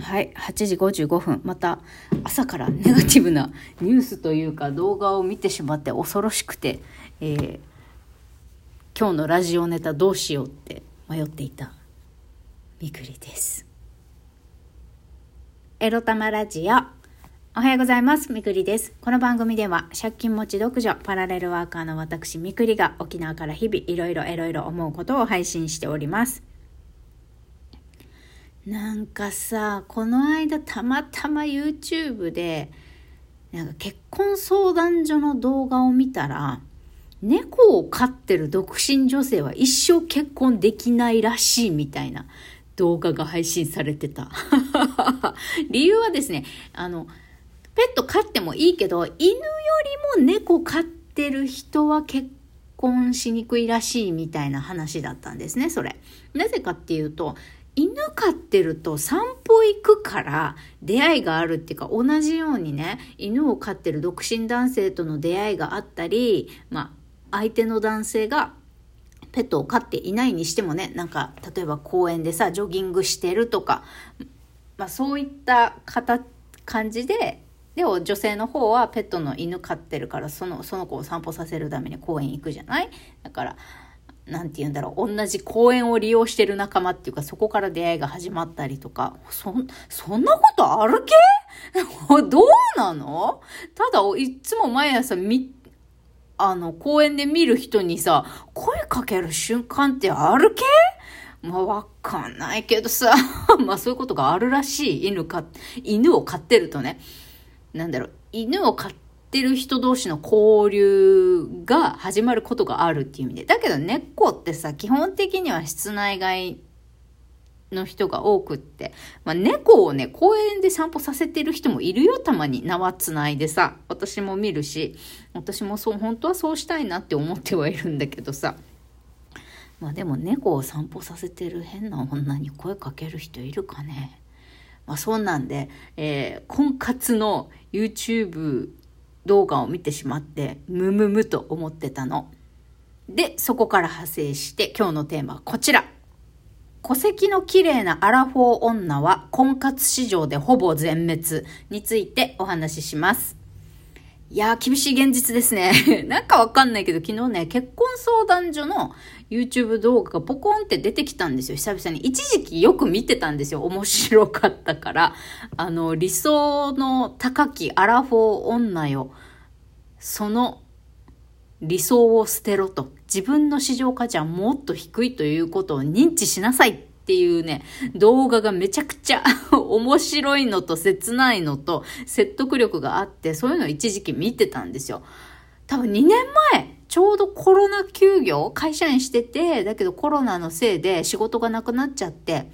はい、8時55分。また朝からネガティブなニュースというか動画を見てしまって恐ろしくて、えー今日のラジオネタどうしようって迷っていたみくりです。エロ玉ラジオ。おはようございます。みくりです。この番組では借金持ち独女パラレルワーカーの私みくりが沖縄から日々いろいろいろいろ思うことを配信しております。なんかさ、この間たまたま YouTube で、なんか結婚相談所の動画を見たら、猫を飼ってる独身女性は一生結婚できないらしいみたいな動画が配信されてた。理由はですね、あの、ペット飼ってもいいけど、犬よりも猫飼ってる人は結婚しにくいらしいみたいな話だったんですね、それ。なぜかっていうと、犬飼ってると散歩行くから出会いがあるっていうか同じようにね犬を飼ってる独身男性との出会いがあったりまあ相手の男性がペットを飼っていないにしてもねなんか例えば公園でさジョギングしてるとか、まあ、そういった形感じででも女性の方はペットの犬飼ってるからそのその子を散歩させるために公園行くじゃない？だからなんて言うんだろう、同じ公園を利用してる仲間っていうか、そこから出会いが始まったりとか、そ、そんなことあるけ どうなの？ただ、いつも毎朝み、あの、公園で見る人にさ、声かける瞬間ってあるけまあ、わかんないけどさ、まあそういうことがあるらしい。犬か、犬を飼ってるとね。なんだろう、犬を飼ってってる人同士の交流が始まることがあるっていう意味で。だけど猫ってさ、基本的には室内外の人が多くって。まあ、猫をね、公園で散歩させてる人もいるよ、たまに。縄つないでさ。私も見るし、私もそう、本当はそうしたいなって思ってはいるんだけどさ。まあでも猫を散歩させてる変な女に声かける人いるかね。まあそんなんで、えー、婚活の YouTube 動画を見てしまって、ムムムと思ってたの。で、そこから派生して今日のテーマはこちら。戸籍の綺麗なアラフォー女は婚活市場でほぼ全滅についてお話しします。いやー、厳しい現実ですね。なんかわかんないけど、昨日ね、結婚相談所の YouTube 動画がポコンって出てきたんですよ、久々に。一時期よく見てたんですよ、面白かったから。あの、理想の高きアラフォー女よ。その理想を捨てろと。自分の市場価値はもっと低いということを認知しなさいっっていうね、動画がめちゃくちゃ 面白いのと切ないのと説得力があって、そういうのを一時期見てたんですよ。多分2年前、ちょうどコロナ休業、会社員してて、だけどコロナのせいで仕事がなくなっちゃって、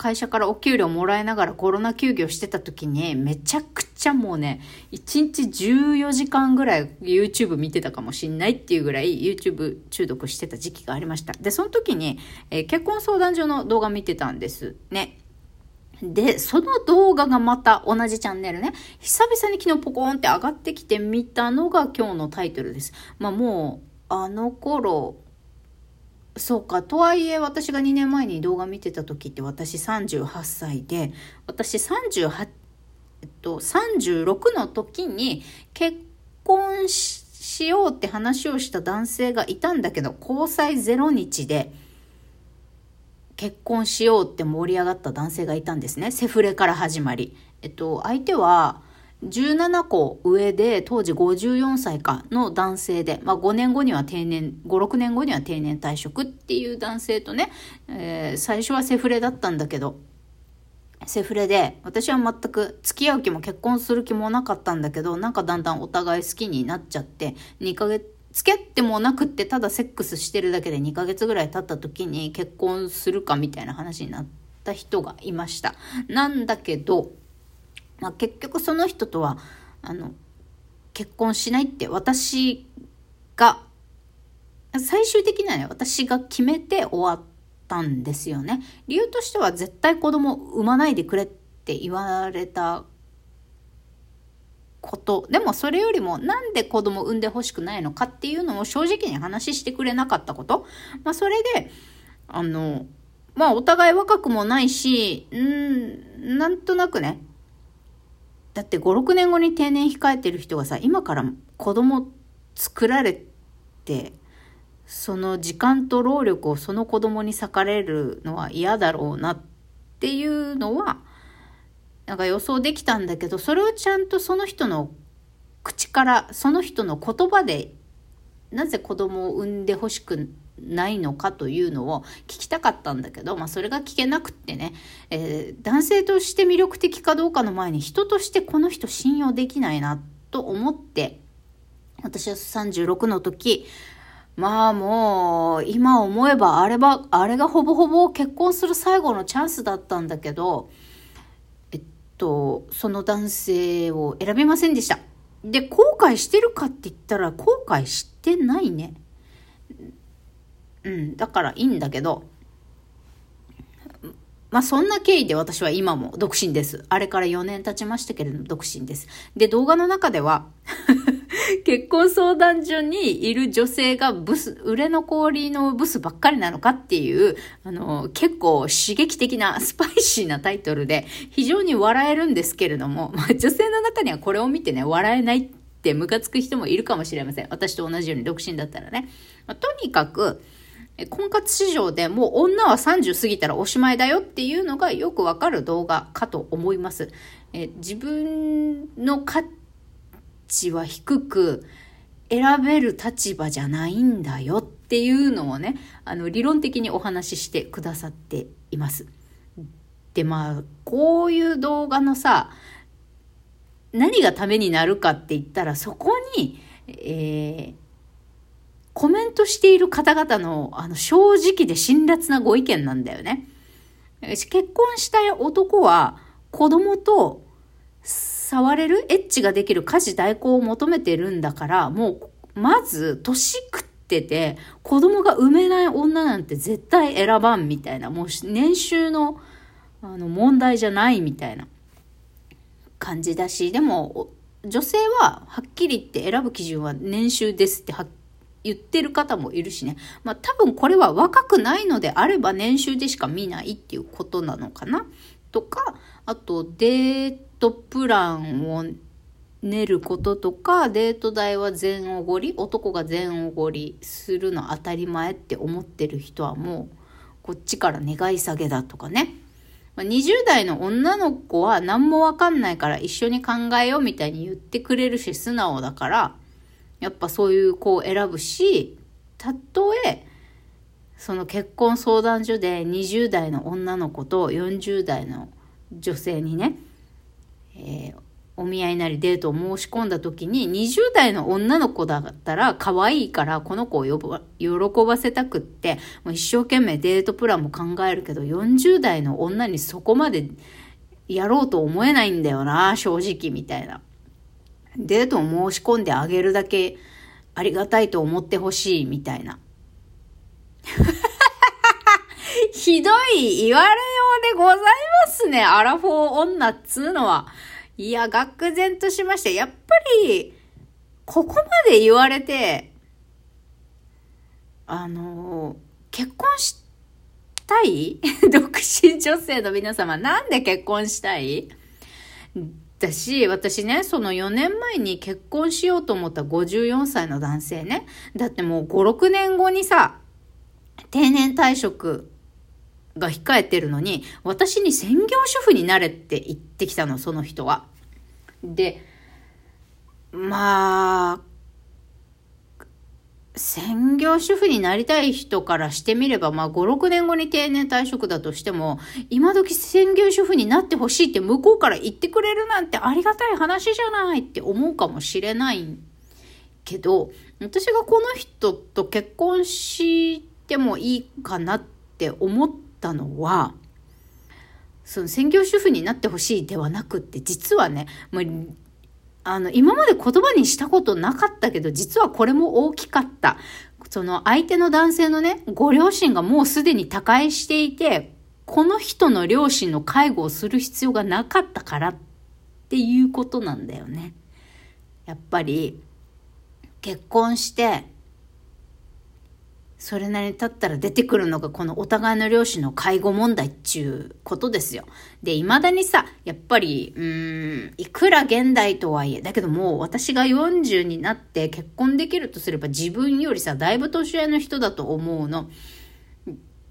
会社からお給料もらいながらコロナ休業してた時に、めちゃくちゃもうね、1日14時間ぐらい YouTube 見てたかもしんないっていうぐらい YouTube 中毒してた時期がありました。で、その時に、えー結婚相談所の動画見てたんですね。で、その動画がまた同じチャンネルね、久々に昨日ポコーンって上がってきてみたのが今日のタイトルです。まあもう、あの頃、そうか。とはいえ、私が2年前に動画見てた時って私38歳で、私38、えっと、36の時に結婚しようって話をした男性がいたんだけど、交際0日で結婚しようって盛り上がった男性がいたんですね。セフレから始まり。えっと、相手は、17個上で当時54歳かの男性で、まあ、5年後には定年5、6年後には定年退職っていう男性とね、えー最初はセフレだったんだけどセフレで私は全く付き合う気も結婚する気もなかったんだけどなんかだんだんお互い好きになっちゃって2ヶ月付き合ってもなくってただセックスしてるだけで2ヶ月ぐらい経った時に結婚するかみたいな話になった人がいました。なんだけど、結局その人とはあの結婚しないって私が最終的にはね私が決めて終わったんですよね。理由としては絶対子供産まないでくれって言われたこと。でもそれよりもなんで子供産んでほしくないのかっていうのを正直に話してくれなかったこと。まあそれであのまあお互い若くもないし、うん、なんとなくね、だって5、6年後に定年控えてる人がさ、今から子供作られて、その時間と労力をその子供に割かれるのは嫌だろうなっていうのは、なんか予想できたんだけど、それをちゃんとその人の口から、その人の言葉で、なぜ子供を産んでほしくないのかというのを聞きたかったんだけど、まあそれが聞けなくってね、えー、男性として魅力的かどうかの前に人としてこの人信用できないなと思って、私は36の時、まあもう、今思えばあれば、あれがほぼほぼ結婚する最後のチャンスだったんだけど、えっと、その男性を選びませんでした。で、後悔してるかって言ったら後悔してないね。うん、だからいいんだけど、まあそんな経緯で私は今も独身です。あれから4年経ちましたけれども独身です。で、動画の中では 結婚相談所にいる女性がブス、売れ残りのブスばっかりなのかっていう、あの、結構刺激的なスパイシーなタイトルで非常に笑えるんですけれども、まあ、女性の中にはこれを見てね、笑えないってムカつく人もいるかもしれません。私と同じように独身だったらね。まあ、とにかく、婚活市場でもう女は30過ぎたらおしまいだよっていうのがよくわかる動画かと思います。え自分の価値は低く選べる立場じゃないんだよっていうのをね、あの理論的にお話ししてくださっています。で、まあ、こういう動画のさ、何がためになるかって言ったら、そこに、えー、コメントしている方々のあの正直で辛辣なご意見なんだよね。結婚したい男は子供と触れるエッチができる家事代行を求めてるんだから、もう、まず、年食ってて、子供が産めない女なんて絶対選ばんみたいな、もう年収の、あの、問題じゃないみたいな感じだし、でも、女性ははっきり言って選ぶ基準は年収ですってはっ言ってる方もいるしね。まあ多分これは若くないのであれば年収でしか見ないっていうことなのかな。とか、あとデートプランを練ることとか、デート代は全おごり、男が全おごりするの当たり前って思ってる人はもう、こっちから願い下げだとかね。20代の女の子は何もわかんないから一緒に考えようみたいに言ってくれるし素直だから、やっぱそういう子を選ぶし、たとえ、その結婚相談所で20代の女の子と40代の女性にね、えー、お見合いなりデートを申し込んだ時に20代の女の子だったら可愛いからこの子を喜ばせたくってもう一生懸命デートプランも考えるけど40代の女にそこまでやろうと思えないんだよな正直みたいな。デートを申し込んであげるだけありがたいと思ってほしいみたいな。ひどい言われようでございますね。アラフォー女っつうのは。いや、愕然としました。やっぱり、ここまで言われて、あの、結婚したい？独身女性の皆様、なんで結婚したい？だし、私ね、その4年前に結婚しようと思った54歳の男性ね。だってもう5、6年後にさ、定年退職が控えてるのに、私に専業主婦になれって言ってきたの、その人は。で、まあ、専業主婦になりたい人からしてみれば、まあ5、6年後に定年退職だとしても、今時専業主婦になってほしいって向こうから言ってくれるなんてありがたい話じゃないって思うかもしれないけど、私がこの人と結婚してもいいかなって思ったのは、その専業主婦になってほしいではなくって、実はね、もうあの、今まで言葉にしたことなかったけど、実はこれも大きかった。その相手の男性のね、ご両親がもうすでに他界していて、この人の両親の介護をする必要がなかったからっていうことなんだよね。やっぱり、結婚して、それなりに経ったら出てくるのがこのお互いの両親の介護問題っちゅうことですよ。で、未だにさ、やっぱり、うーん、いくら現代とはいえ、だけどもう私が40になって結婚できるとすれば自分よりさ、だいぶ年上の人だと思うの。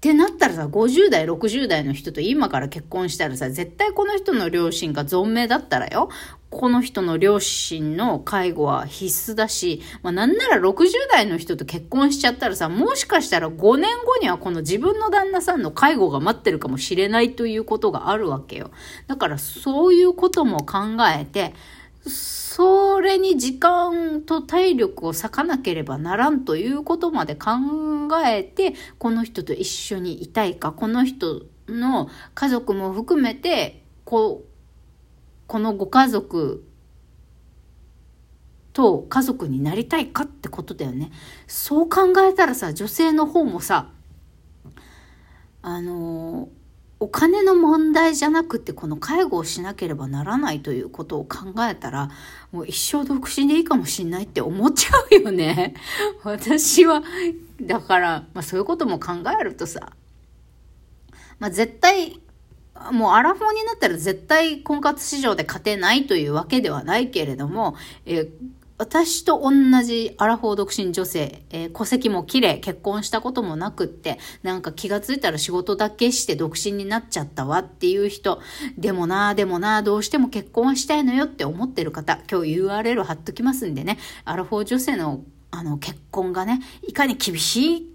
ってなったらさ、50代、60代の人と今から結婚したらさ、絶対この人の両親が存命だったらよ、この人の両親の介護は必須だし、まあなんなら60代の人と結婚しちゃったらさ、もしかしたら5年後にはこの自分の旦那さんの介護が待ってるかもしれないということがあるわけよ。だからそういうことも考えて、それに時間と体力を割かなければならんということまで考えて、この人と一緒にいたいか、この人の家族も含めて、こうこのご家族と家族になりたいかってことだよね。そう考えたらさ、女性の方もさ、あのーお金の問題じゃなくてこの介護をしなければならないということを考えたらもう一生独身でいいかもしんないって思っちゃうよね。私はだから、まあ、そういうことも考えるとさ、まあ、絶対もうアラフォーになったら絶対婚活市場で勝てないというわけではないけれども、えー私と同じアラフォー独身女性、えー、戸籍も綺麗、結婚したこともなくって、なんか気がついたら仕事だけして独身になっちゃったわっていう人、でもな、でもな、どうしても結婚はしたいのよって思ってる方、今日 URL 貼っときますんでね、アラフォー女性のあの結婚がね、いかに厳しい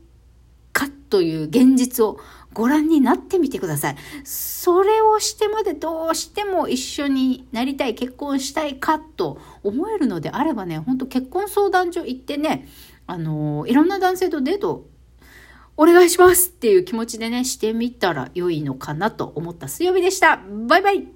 かという現実をご覧になってみてください。それをしてまでどうしても一緒になりたい、結婚したいかと思えるのであればね、ほんと結婚相談所行ってね、あのいろんな男性とデートお願いしますっていう気持ちでね、してみたら良いのかなと思った水曜日でした。バイバイ